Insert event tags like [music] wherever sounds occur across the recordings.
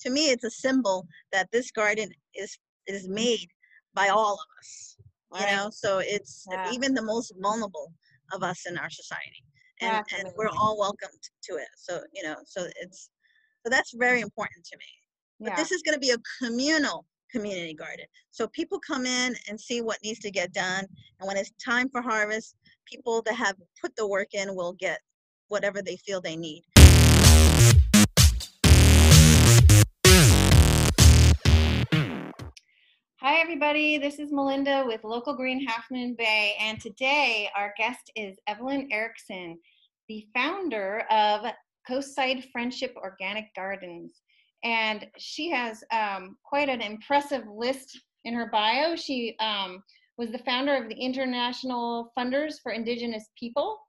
to me, it's a symbol that this garden is is made by all of us. You Right. know, so it's Yeah. even the most vulnerable of us in our society, and, That's and we're all welcomed to it. So you know, so it's so that's very important to me. But Yeah. this is going to be a communal community garden. So people come in and see what needs to get done. And when it's time for harvest, people that have put the work in will get whatever they feel they need. Hi, everybody. This is Melinda with Local Green Half Moon Bay, and today our guest is Evelyn Erickson, the founder of Coastside Friendship Organic Gardens. And she has um, quite an impressive list in her bio. She um, was the founder of the International Funders for Indigenous People,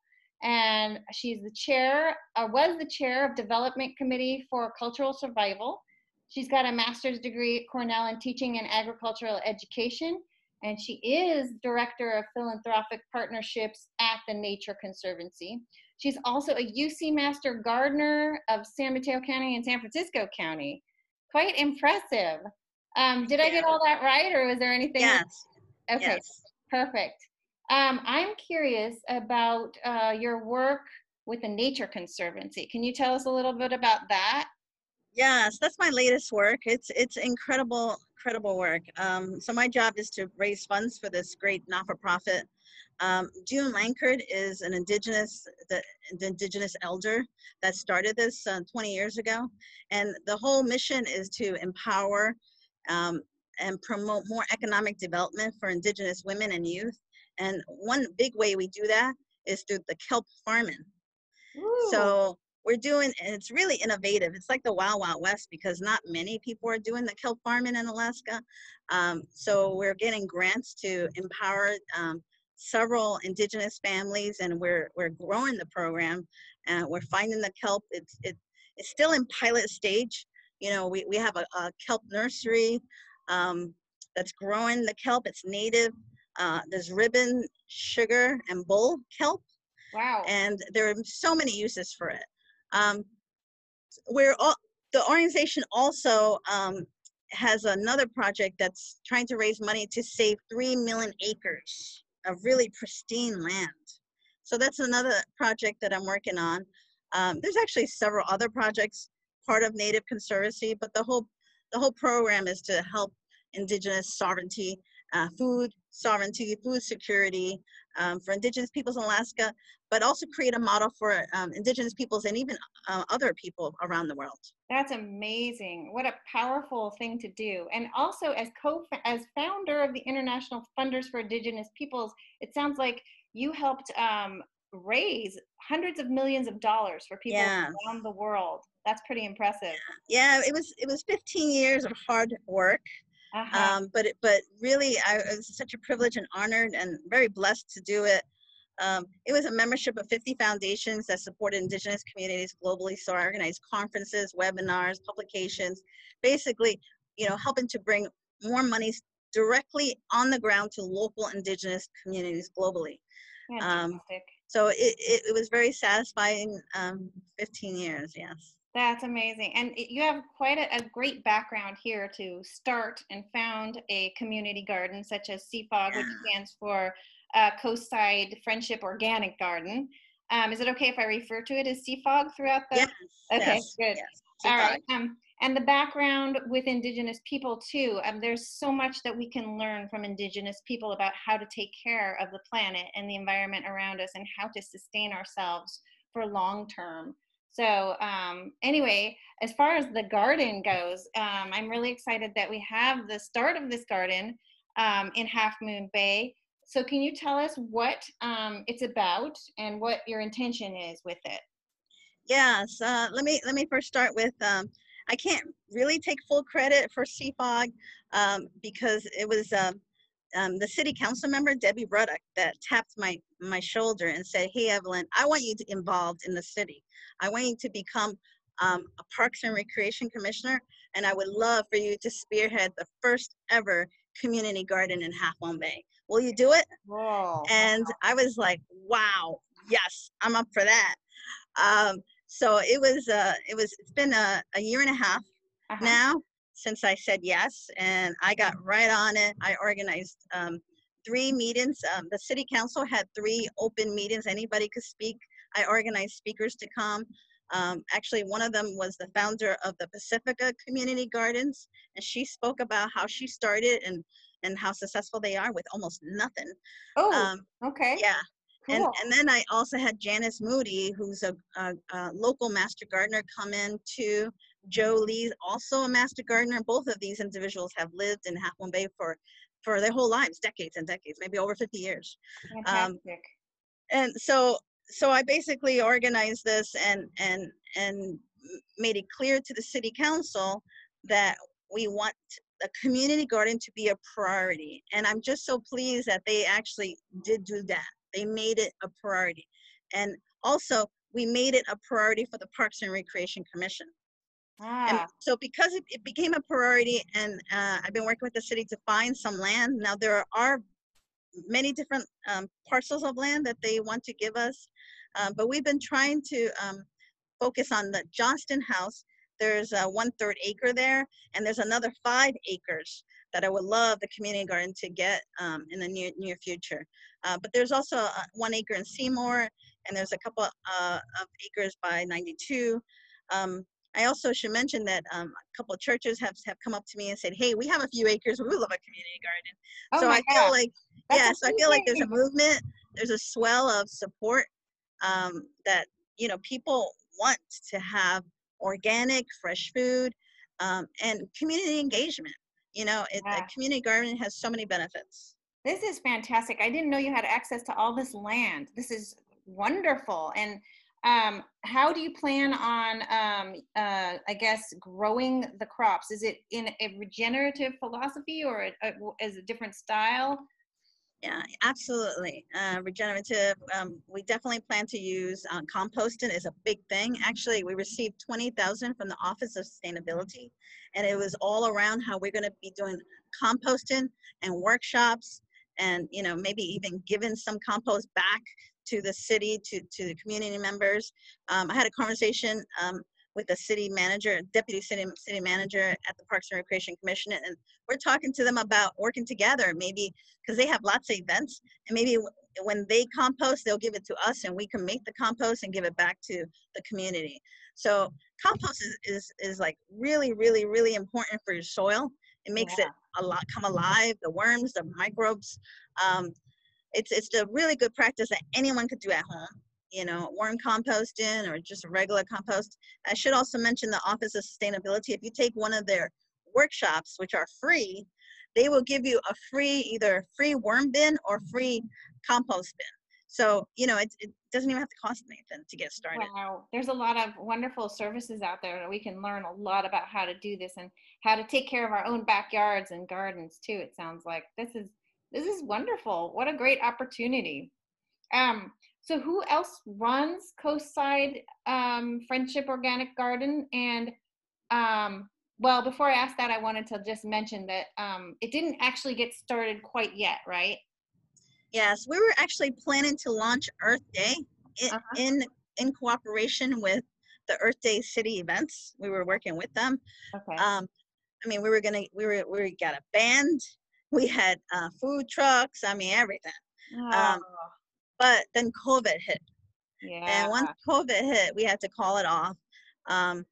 and she's the chair, uh, was the chair of Development Committee for Cultural Survival. She's got a master's degree at Cornell in teaching and agricultural education, and she is director of philanthropic partnerships at the Native Conservancy. She's also a UC Master Gardener of San Mateo County and San Francisco County. Quite impressive. Um, did I get all that right, or was there anything? Yes. Okay, Yes. perfect. Um, I'm curious about uh, your work with the Native Conservancy. Can you tell us a little bit about that? Yes, that's my latest work. It's it's incredible, incredible work. Um, so my job is to raise funds for this great not-for-profit. Um, Dune Lankard is an indigenous, the, the indigenous elder that started this uh, 20 years ago, and the whole mission is to empower um, and promote more economic development for indigenous women and youth. And one big way we do that is through the kelp farming. Ooh. So we're doing, and it's really innovative. It's like the Wild Wild West because not many people are doing the kelp farming in Alaska. Um, so we're getting grants to empower um, several indigenous families, and we're we're growing the program. And we're finding the kelp. It's it, it's still in pilot stage. You know, we we have a, a kelp nursery um, that's growing the kelp. It's native. Uh, there's ribbon, sugar, and bull kelp wow. and there are so many uses for it. Um, we're all, the organization also um, has another project that's trying to raise money to save three million acres of really pristine land. So that's another project that I'm working on. Um, there's actually several other projects part of Native Conservancy, but the whole the whole program is to help indigenous sovereignty, uh, food sovereignty, food security um, for indigenous peoples in Alaska, but also create a model for um, indigenous peoples and even uh, other people around the world. That's amazing. What a powerful thing to do. And also as co as founder of the International Funders for Indigenous Peoples, it sounds like you helped um, raise hundreds of millions of dollars for people Yes. around the world. That's pretty impressive. Yeah, it was it was 15 years of hard work, Uh-huh. um, but it, but really I it was such a privilege and honored and very blessed to do it. Um, it was a membership of 50 foundations that supported indigenous communities globally. So I organized conferences, webinars, publications, basically, you know, helping to bring more monies directly on the ground to local indigenous communities globally. um, So it, it, it was very satisfying. Um, 15 years, yes. That's amazing. And it- you have quite a, a great background here to start and found a community garden such as CFOG, which stands for uh, Coastside Friendship Organic Garden. Um, is it okay if I refer to it as CFOG throughout the? Yes. Okay, yes, good. yes. All right. Um, and the background with Indigenous people too. Um, there's so much that we can learn from Indigenous people about how to take care of the planet and the environment around us and how to sustain ourselves for long term. So um, anyway, as far as the garden goes, um, I'm really excited that we have the start of this garden um, in Half Moon Bay. So can you tell us what um, it's about and what your intention is with it? Yes, uh, let me let me first start with um, I can't really take full credit for CFOG um, because it was um, um, the city council member Debbie Ruddock that tapped my my shoulder and said, "Hey Evelyn, I want you to involved in the city. I want you to become um, a Parks and Recreation Commissioner, and I would love for you to spearhead the first ever community garden in Half Moon Bay. Will you do it?" Whoa. and I was like, "Wow, yes, I'm up for that." Um, so it was, uh, it was, it's been a, a year and a half. Uh-huh. now since I said yes, and I got right on it. I organized um, three meetings. Um, the city council had three open meetings. Anybody could speak. I organized speakers to come. Um, actually, one of them was the founder of the Pacifica Community Gardens, and she spoke about how she started and and how successful they are with almost nothing. Oh, Um, okay. yeah, Cool. and then I also had Janice Moody, who's a, a, a local master gardener, come in too. Joe Lee, also a master gardener. Both of these individuals have lived in Half Moon Bay for for their whole lives, decades and decades, maybe over 50 years. Um, Fantastic. And so so I basically organized this and and and made it clear to the city council that we want the community garden to be a priority. And I'm just so pleased that they actually did do that. They made it a priority. And also, we made it a priority for the Parks and Recreation Commission. And ah, so because it, it became a priority and uh, I've been working with the city to find some land. Now there are many different um, parcels of land that they want to give us. Um, but we've been trying to um, focus on the Johnston House. There's a one third acre there and there's another five acres that I would love the community garden to get um, in the near, near future. Uh, but there's also uh, one acre in Seymour and there's a couple uh, of acres by 92. Um, I also should mention that um, a couple of churches have, have come up to me and said, "Hey, we have a few acres. We would love a community garden." oh so I feel like, that's yeah, so I feel like there's a movement, there's a swell of support um, that you know people want to have organic, fresh food, um, and community engagement. You know, it, Yeah. community garden has so many benefits. This is fantastic. I didn't know you had access to all this land. This is wonderful. And um, how do you plan on, um, uh, I guess, growing the crops? Is it in a regenerative philosophy or a, a, is a different style? Yeah, absolutely. Uh, regenerative. Um, we definitely plan to use uh, composting is a big thing. Actually, we received twenty thousand from the Office of Sustainability, and it was all around how we're going to be doing composting and workshops, and you know maybe even giving some compost back to the city to to the community members. Um, I had a conversation um, with the city manager, deputy city city manager at the Parks and Recreation Commission, and we're talking to them about working together, maybe because they have lots of events and maybe when they compost they'll give it to us and we can make the compost and give it back to the community. So compost is is, is like really really really important for your soil. It makes it a lot come alive the worms the microbes um, it's it's a really good practice that anyone could do at home you know worm compost in or just regular compost i should also mention the office of sustainability if you take one of their workshops which are free they will give you a free either free worm bin or free compost bin so you know it, it doesn't even have to cost anything to get started Wow, there's a lot of wonderful services out there that we can learn a lot about how to do this and how to take care of our own backyards and gardens too. It sounds like this is this is wonderful. What a great opportunity. Um, so who else runs Coastside um, Friendship Organic Garden? And um, well, before I ask that, I wanted to just mention that um, it didn't actually get started quite yet, right? yes we were actually planning to launch earth day in Uh-huh. in, in cooperation with the earth day city events we were working with them Okay. um i mean we were gonna we were we got a band we had uh, food trucks i mean everything um, Oh, but then covid hit yeah. and once covid hit we had to call it off um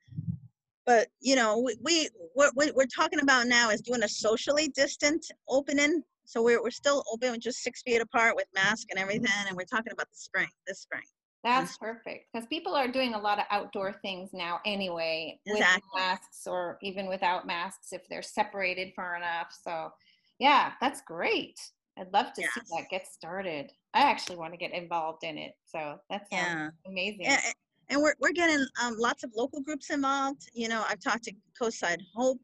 but you know we, we what we, we're talking about now is doing a socially distant opening so we're, we're still open with just six feet apart with mask and everything and we're talking about the spring this spring That's perfect because people are doing a lot of outdoor things now anyway, with Exactly. masks or even without masks if they're separated far enough. So, yeah, that's great. I'd love to see that get started. I actually want to get involved in it. So that sounds yeah amazing. and, and we're, we're getting um, lots of local groups involved you know i've talked to coastside hope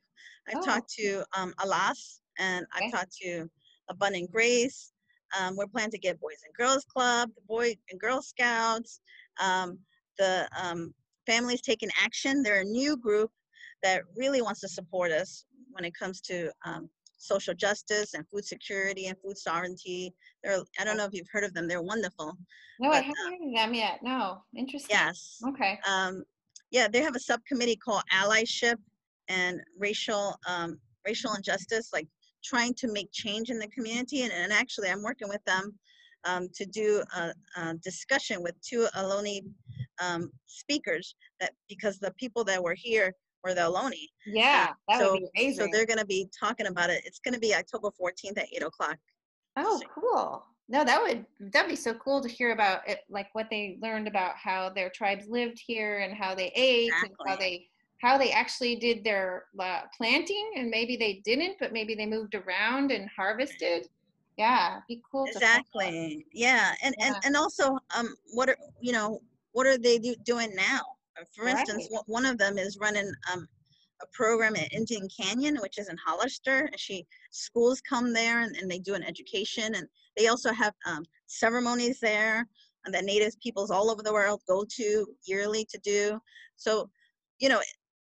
i've Oh. talked to um, alas and Okay. i've talked to abundant grace um, we're planning to get boys and girls club the boy and girl scouts um, the um, families taking action they're a new group that really wants to support us when it comes to um, social justice and food security and food sovereignty they're i don't know if you've heard of them they're wonderful no, I haven't heard of them yet. No, interesting. yes Okay. um, yeah, they have a subcommittee called allyship, and racial um, racial injustice, like trying to make change in the community. And, and actually, I'm working with them um, to do a, a, discussion with two Ohlone um, speakers that because the people that were here were the Ohlone. Yeah, that so, would be amazing. So they're going to be talking about it. It's going to be October 14th at 8 o'clock. Oh, cool. No, that would that'd be so cool to hear about it, like what they learned about how their tribes lived here and how they ate Exactly. and how they how they actually did their uh, planting and maybe they didn't, but maybe they moved around and harvested. Yeah, be cool. to find out. Exactly. Yeah. And, and, and also, um, what are, you know, what are they do, doing now? For instance, Right. one- one of them is running, um, a program at Indian Canyon, which is in Hollister. and She, schools come there and, and they do an education and they also have, um, ceremonies there that native peoples all over the world go to yearly to do. So, you know,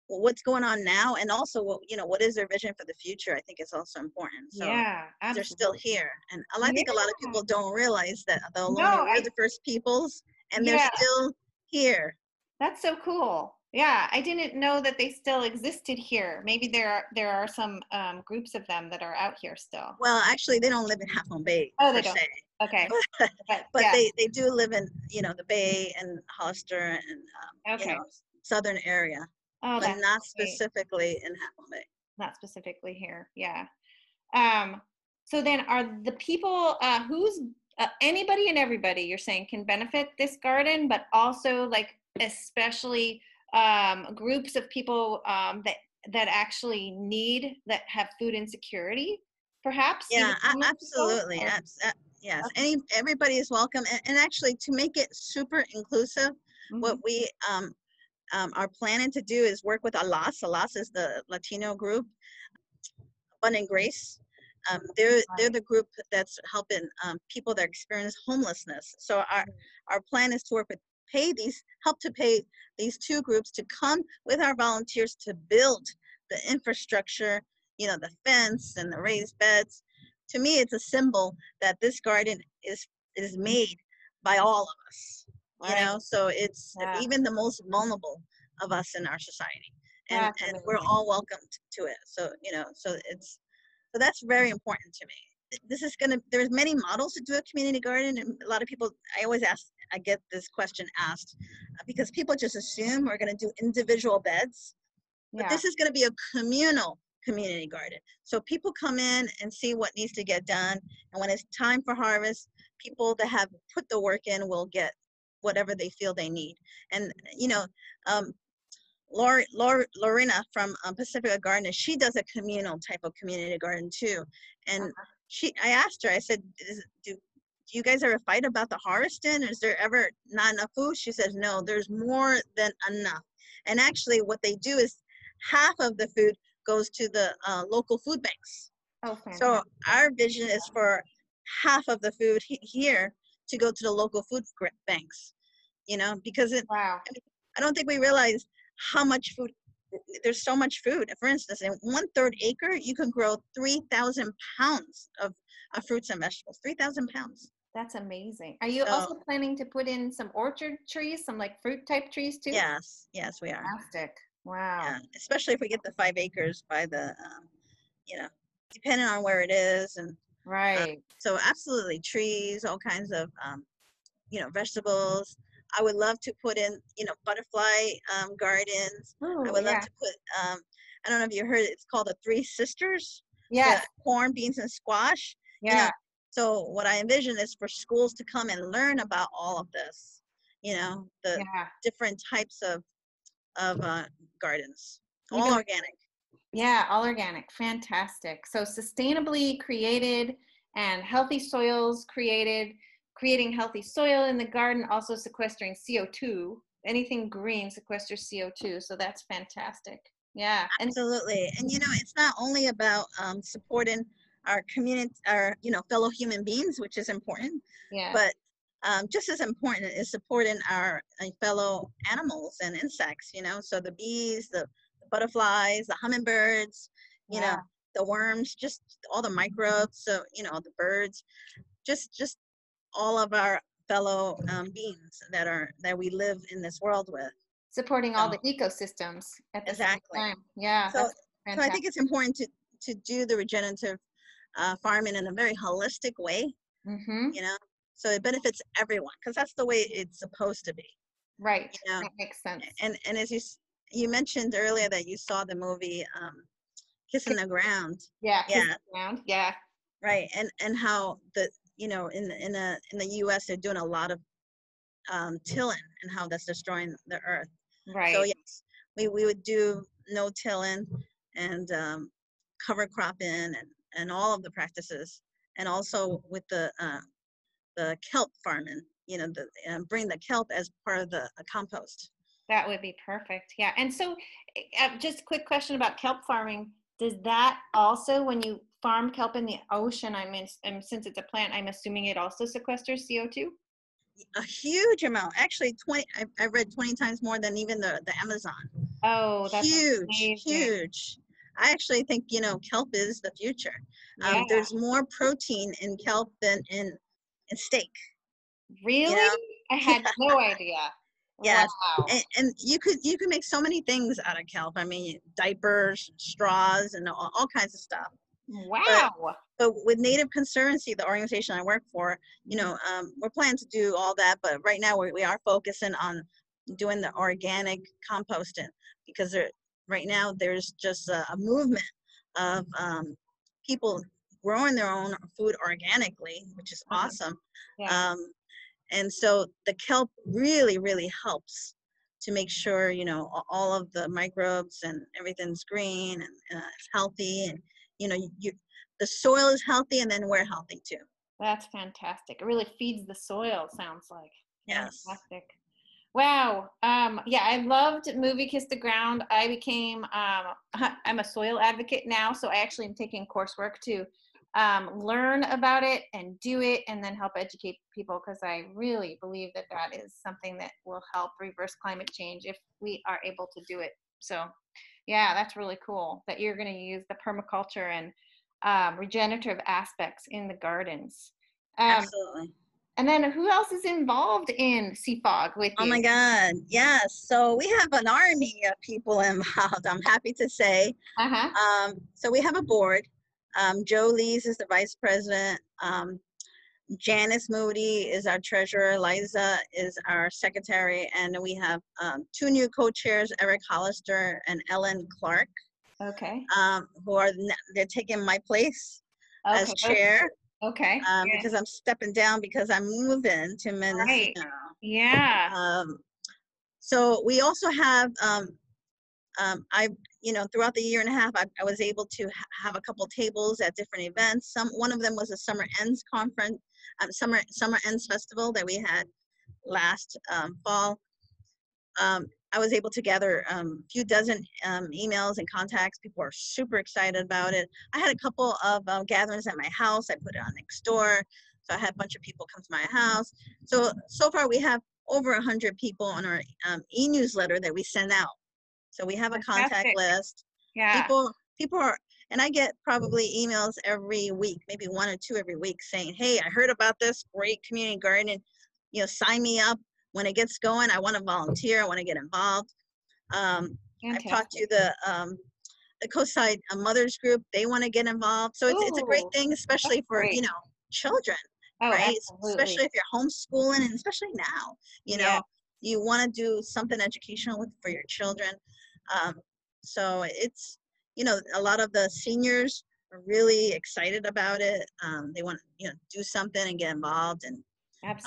what's going on now and also, what you know, what is their vision for the future? I think is also important. So, yeah, they're still here. And I think a lot of people don't realize that the Ohlone No, were I- the first peoples and they're Yeah. still here. That's so cool. Yeah, I didn't know that they still existed here. Maybe there are there are some um, groups of them that are out here still. Well, actually, they don't live in Half Moon Bay Oh, per they don't. se, Okay, [laughs] but, but yeah, they, they do live in, you know, the Bay and Hollister and, um, Okay. you know, southern area, oh, but not great. specifically in Half Moon Bay. not specifically here. Yeah. Um, so then, are the people uh, who's uh, anybody and everybody you're saying can benefit this garden, but also like especially um, groups of people um, that that actually need that have food insecurity, perhaps. Yeah, even a- homeless people, absolutely. or- abs- a- Yes, any, everybody is welcome. And, and actually, to make it super inclusive, what Mhm. we um, um, are planning to do is work with ALAS. ALAS is the Latino group, Abundant Grace. Um, they're they're the group that's helping um, people that experience homelessness. So our our plan is to work with pay these help to pay these two groups to come with our volunteers to build the infrastructure, you know, the fence and the raised beds. To me, it's a symbol that this garden is is made by all of us you Right. know so it's Yeah. even the most vulnerable of us in our society and, and we're all welcomed to it so you know so it's so that's very important to me this is going to there's many models to do a community garden and a lot of people i always ask i get this question asked uh, because people just assume we're going to do individual beds but Yeah. this is going to be a communal community garden so people come in and see what needs to get done and when it's time for harvest people that have put the work in will get whatever they feel they need and you know um Lori, Lori, Lorena from um, Pacifica Garden, she does a communal type of community garden too. And Uh-huh. She, I asked her, I said, is, do, do you guys ever fight about the harvest? harvesting? Is there ever not enough food? She says, no, there's more than enough. And actually, what they do is half of the food goes to the uh, local food banks. oh, So our vision is for half of the food he- here to go to the local food gr- banks. You know, because it, wow. I don't think we realize how much food. There's so much food. For instance, in one third acre, you can grow three thousand pounds of, of fruits and vegetables. Three thousand pounds. That's amazing. Are you So- also planning to put in some orchard trees, some like fruit type trees too? Yes, yes, we are. Fantastic. Wow. Yeah, especially if we get the five acres by the, um, you know, depending on where it is, and Right. so absolutely trees, all kinds of, um, you know, vegetables. I would love to put in, you know, butterfly um, gardens. I would yeah. love to put. Um, I don't know if you heard it. It's called the Three Sisters. Yes. corn, beans, and squash. you know, Yeah. So what I envision is for schools to come and learn about all of this. You know, the Yeah. different types of of uh, gardens, all organic. Yeah. All organic. Fantastic. So sustainably created and healthy soils created, creating healthy soil in the garden, also sequestering CO2. Anything green sequesters CO2. So that's fantastic. Yeah. Absolutely, and you know, it's not only about um, supporting our community, our you know fellow human beings, which is important, yeah. but um, just as important is supporting our uh, fellow animals and insects. You know, so the bees, the, the butterflies, the hummingbirds, you Yeah. know, the worms, just all the microbes. So you know, the birds, just just all of our fellow um, beings that are that we live in this world with. supporting all the ecosystems at Exactly. Yeah. So- So I think it's important to, to do the regenerative uh, farming in a very holistic way, mm-hmm. you know, so it benefits everyone because that's the way it's supposed to be. Right. You know, That makes sense. and and as you you mentioned earlier that you saw the movie um, "Kissing the Ground," Yeah. yeah. the ground. Yeah. right? And and how the you know in the- in a in the U.S. they're doing a lot of um, tilling and how that's destroying the earth. Right. So yes, we we would do no tilling and um, cover cropping and and all of the practices, and also with the uh, the kelp farming. You know, the uh, bring the kelp as part of the uh, compost. That would be perfect. Yeah. And so, uh, just quick question about kelp farming. Does that also, when you farm kelp in the ocean, I mean, s- um, since it's a plant, I'm assuming it also sequesters CO2? A huge amount, actually, twenty. I, I read twenty times more than even the the Amazon. Oh, that's huge, amazing. huge. I actually think you know kelp is the future. Um, Yeah. There's more protein in kelp than in in steak. Really? know? I [laughs] had no idea. Yes. Wow. and, and you could you could make so many things out of kelp. I mean, diapers, straws, and all, all kinds of stuff. Wow. But with Native Conservancy, the organization I work for, you know, um, we're planning to do all that. But right now, we, we are focusing on doing the organic composting because there, right now there's just a, a movement of um, people growing their own food organically, which is Mhm. awesome. Yeah. Um, and so the kelp really, really helps to make sure you know all of the microbes and everything's green and uh, it's healthy, and you know you, the soil is healthy, and then we're healthy too. That's fantastic. It really feeds the soil, sounds like. Yes. Fantastic. Wow. Um, yeah, I loved movie Kiss the Ground. I became um, I'm a soil advocate now, so I actually am taking coursework to um, learn about it and do it, and then help educate people because I really believe that that is something that will help reverse climate change if we are able to do it. So, yeah, that's really cool that you're going to use the permaculture and um, regenerative aspects in the gardens. Um, Absolutely. and then who else is involved in CFOG with you? Oh my God. Yes. So we have an army of people [laughs] involved. I'm happy to say. Uh-huh. Um, so we have a board. Um, Joe Lees is the vice president. Um, Janice Moody is our treasurer. Liza is our secretary. And we have um, two new co-chairs, Eric Hollister and Ellen Clark, Okay. um, who are, they're taking my place as chair Okay. um, yeah. because I'm stepping down because I'm moving to Mendocino. yeah. Um, so we also have, um, um, I, you know, throughout the year and a half, I, I was able to ha- have a couple tables at different events. Some, one of them was a summer ends conference, um, summer summer ends festival that we had last um, fall. Um, I was able to gather a um, few dozen um, emails and contacts. People are super excited about it. I had a couple of uh, gatherings at my house. I put it on Nextdoor. So I had a bunch of people come to my house. So, so far we have over 100 people on our um, e-newsletter that we send out. So we have a contact Fantastic. list. Yeah. People, people are, and I get probably emails every week, maybe one or two every week saying, hey, I heard about this great community garden. You know, sign me up. When it gets going, I want to volunteer. I want to get involved. Um, I've talked to the um, the Coastside uh, Mothers Group. They want to get involved. So it's, it's a great thing, especially for great. you know children, oh, right? absolutely. Especially if you're homeschooling, and especially now, you know, Yeah. you want to do something educational with for your children. Um, so it's you know a lot of the seniors are really excited about it. Um, they want to you know do something and get involved. And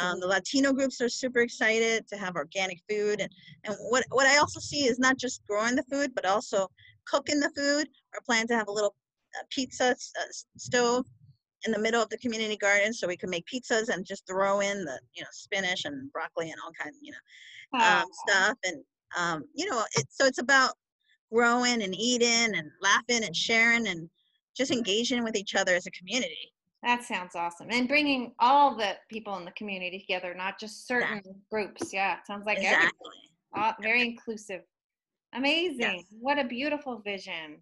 um, the Latino groups are super excited to have organic food, and, and what what I also see is not just growing the food, but also cooking the food. We're to have a little uh, pizza s- uh, stove in the middle of the community garden, so we can make pizzas and just throw in the you know spinach and broccoli and all kinds you know um, stuff, and um, you know it, so it's about growing and eating and laughing and sharing and just engaging with each other as a community. that sounds awesome. And bringing all the people in the community together, not just certain groups. Yeah. Sounds like exactly. uh, very inclusive. Amazing. What a beautiful vision.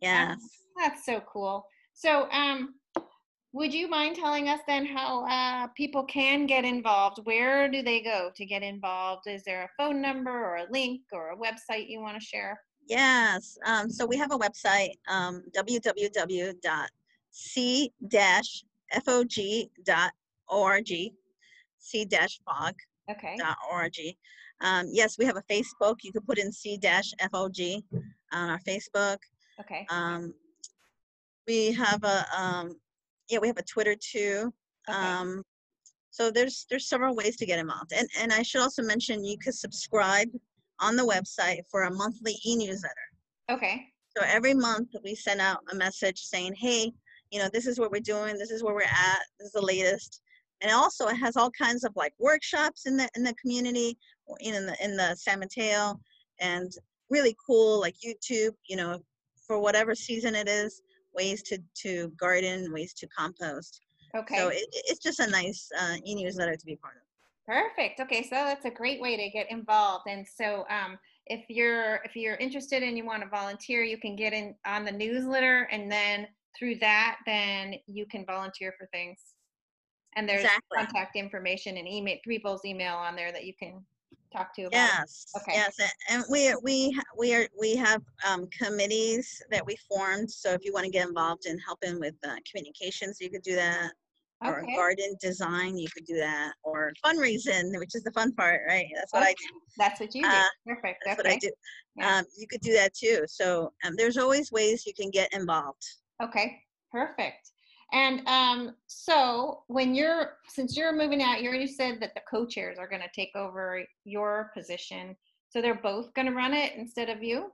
Yes. That's so cool. So, um, would you mind telling us then how uh, people can get involved? Where do they go to get involved? Is there a phone number or a link or a website you want to share? Yes. Um, so we have a website, um, www.c-fog.org, c-fog.org. Okay. Um, yes, we have a Facebook. You could put in c-fog on our Facebook. Okay. Um, we have a, um, yeah, we have a Twitter too. Okay. Um, so there's there's several ways to get involved, and and I should also mention you could subscribe on the website for a monthly e-newsletter. Okay. So every month we send out a message saying, hey, you know, this is what we're doing, this is where we're at, this is the latest. And also it has all kinds of like workshops in the in the community, in the in the San Mateo, and really cool like YouTube, you know, for whatever season it is, ways to to garden, ways to compost. Okay. So it, it's just a nice uh, e-newsletter to be part of. Perfect. Okay, so that's a great way to get involved. And so, um, if you're if you're interested and you want to volunteer, you can get in on the newsletter, and then through that, then you can volunteer for things. And there's Exactly. contact information and email, people's email on there that you can talk to about. Yes. Okay. Yes, and we we we are we have um, committees that we formed. So if you want to get involved in helping with uh, communications, you could do that. Or Okay. garden design, you could do that. Or fundraising, which is the fun part, right? That's what I do. That's what you do. Uh, Perfect. That's okay. what I do. Yeah. Um, you could do that too. So um, there's always ways you can get involved. Okay, perfect. And um, so when you're, since you're moving out, you already said that the co-chairs are going to take over your position. So they're both going to run it instead of you?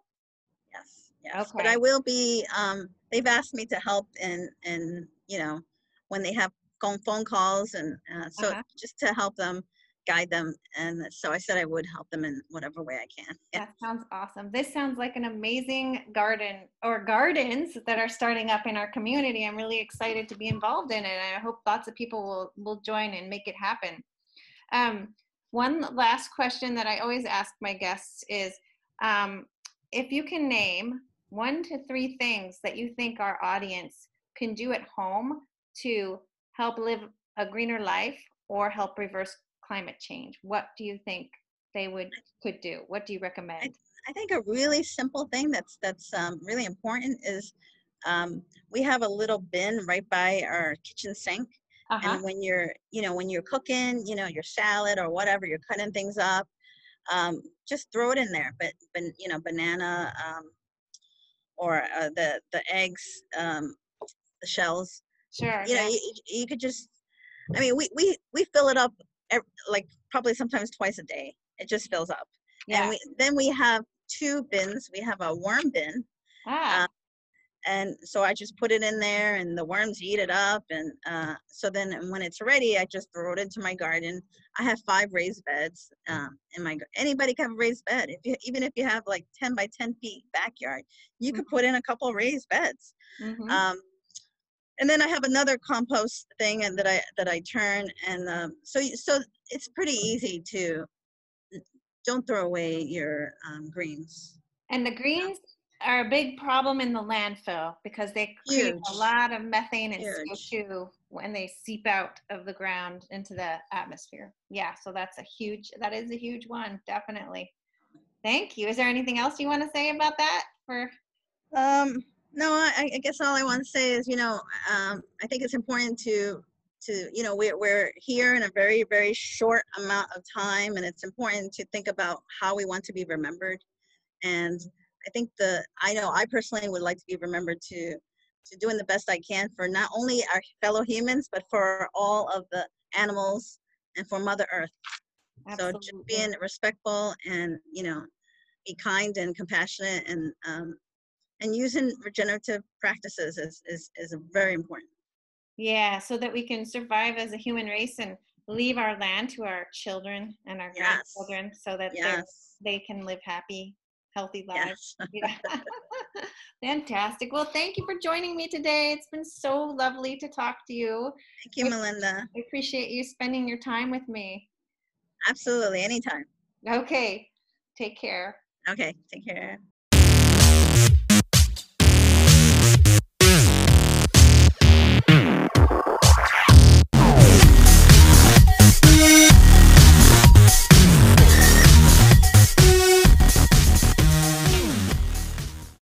Yes. Yes. But I will be. Um, they've asked me to help in in you know when they have phone phone calls and uh, so Uh-huh. just to help them guide them and so I said I would help them in whatever way I can. Yeah. [laughs] That sounds awesome. This sounds like an amazing garden or gardens that are starting up in our community. I'm really excited to be involved in it. And I hope lots of people will, will join and make it happen. Um, one last question that I always ask my guests is um, if you can name one to three things that you think our audience can do at home to help live a greener life or help reverse climate change, what do you think they would could do? What do you recommend? I think a really simple thing that's that's um, really important is um, we have a little bin right by our kitchen sink Uh-huh. and when you're you know when you're cooking you know your salad or whatever you're cutting things up um, just throw it in there but but you know banana um, or uh, the the eggs um, the shells Sure. you know yeah. you, you could just i mean we we we fill it up ev- like probably sometimes twice a day it just fills up yeah. and we then we have two bins we have a worm bin ah, and so I just put it in there, and the worms eat it up. And uh, so then when it's ready, I just throw it into my garden. I have five raised beds um, in my. Anybody can have a raised bed. If you even if you have like ten by ten feet backyard, you could put in a couple raised beds. Mm-hmm. Um, and then I have another compost thing, and that I that I turn, and um, so so it's pretty easy to. Don't throw away your um, greens. and the greens are a big problem in the landfill because they create a lot of methane and Huge. CO2 when they seep out of the ground into the atmosphere. Yeah, so that's a huge, that is a huge one, definitely. Thank you. Is there anything else you want to say about that? For Um, no, I, I guess all I want to say is, you know, um, I think it's important to, to, you know, we're, we're here in a very, very short amount of time, and it's important to think about how we want to be remembered. And I think the, I know I personally would like to be remembered to, to doing the best I can for not only our fellow humans, but for all of the animals and for Mother Earth. Absolutely. So just being respectful and, you know, be kind and compassionate and, um, and using regenerative practices is, is, is very important. Yeah, so that we can survive as a human race and leave our land to our children and our Yes. grandchildren so that Yes. they can live happy, healthy lives. Yes. Yeah. [laughs] Fantastic. Well, thank you for joining me today. It's been so lovely to talk to you. Thank you, Melinda. I appreciate you spending your time with me. Absolutely. Anytime. Okay. Take care. Okay. Take care.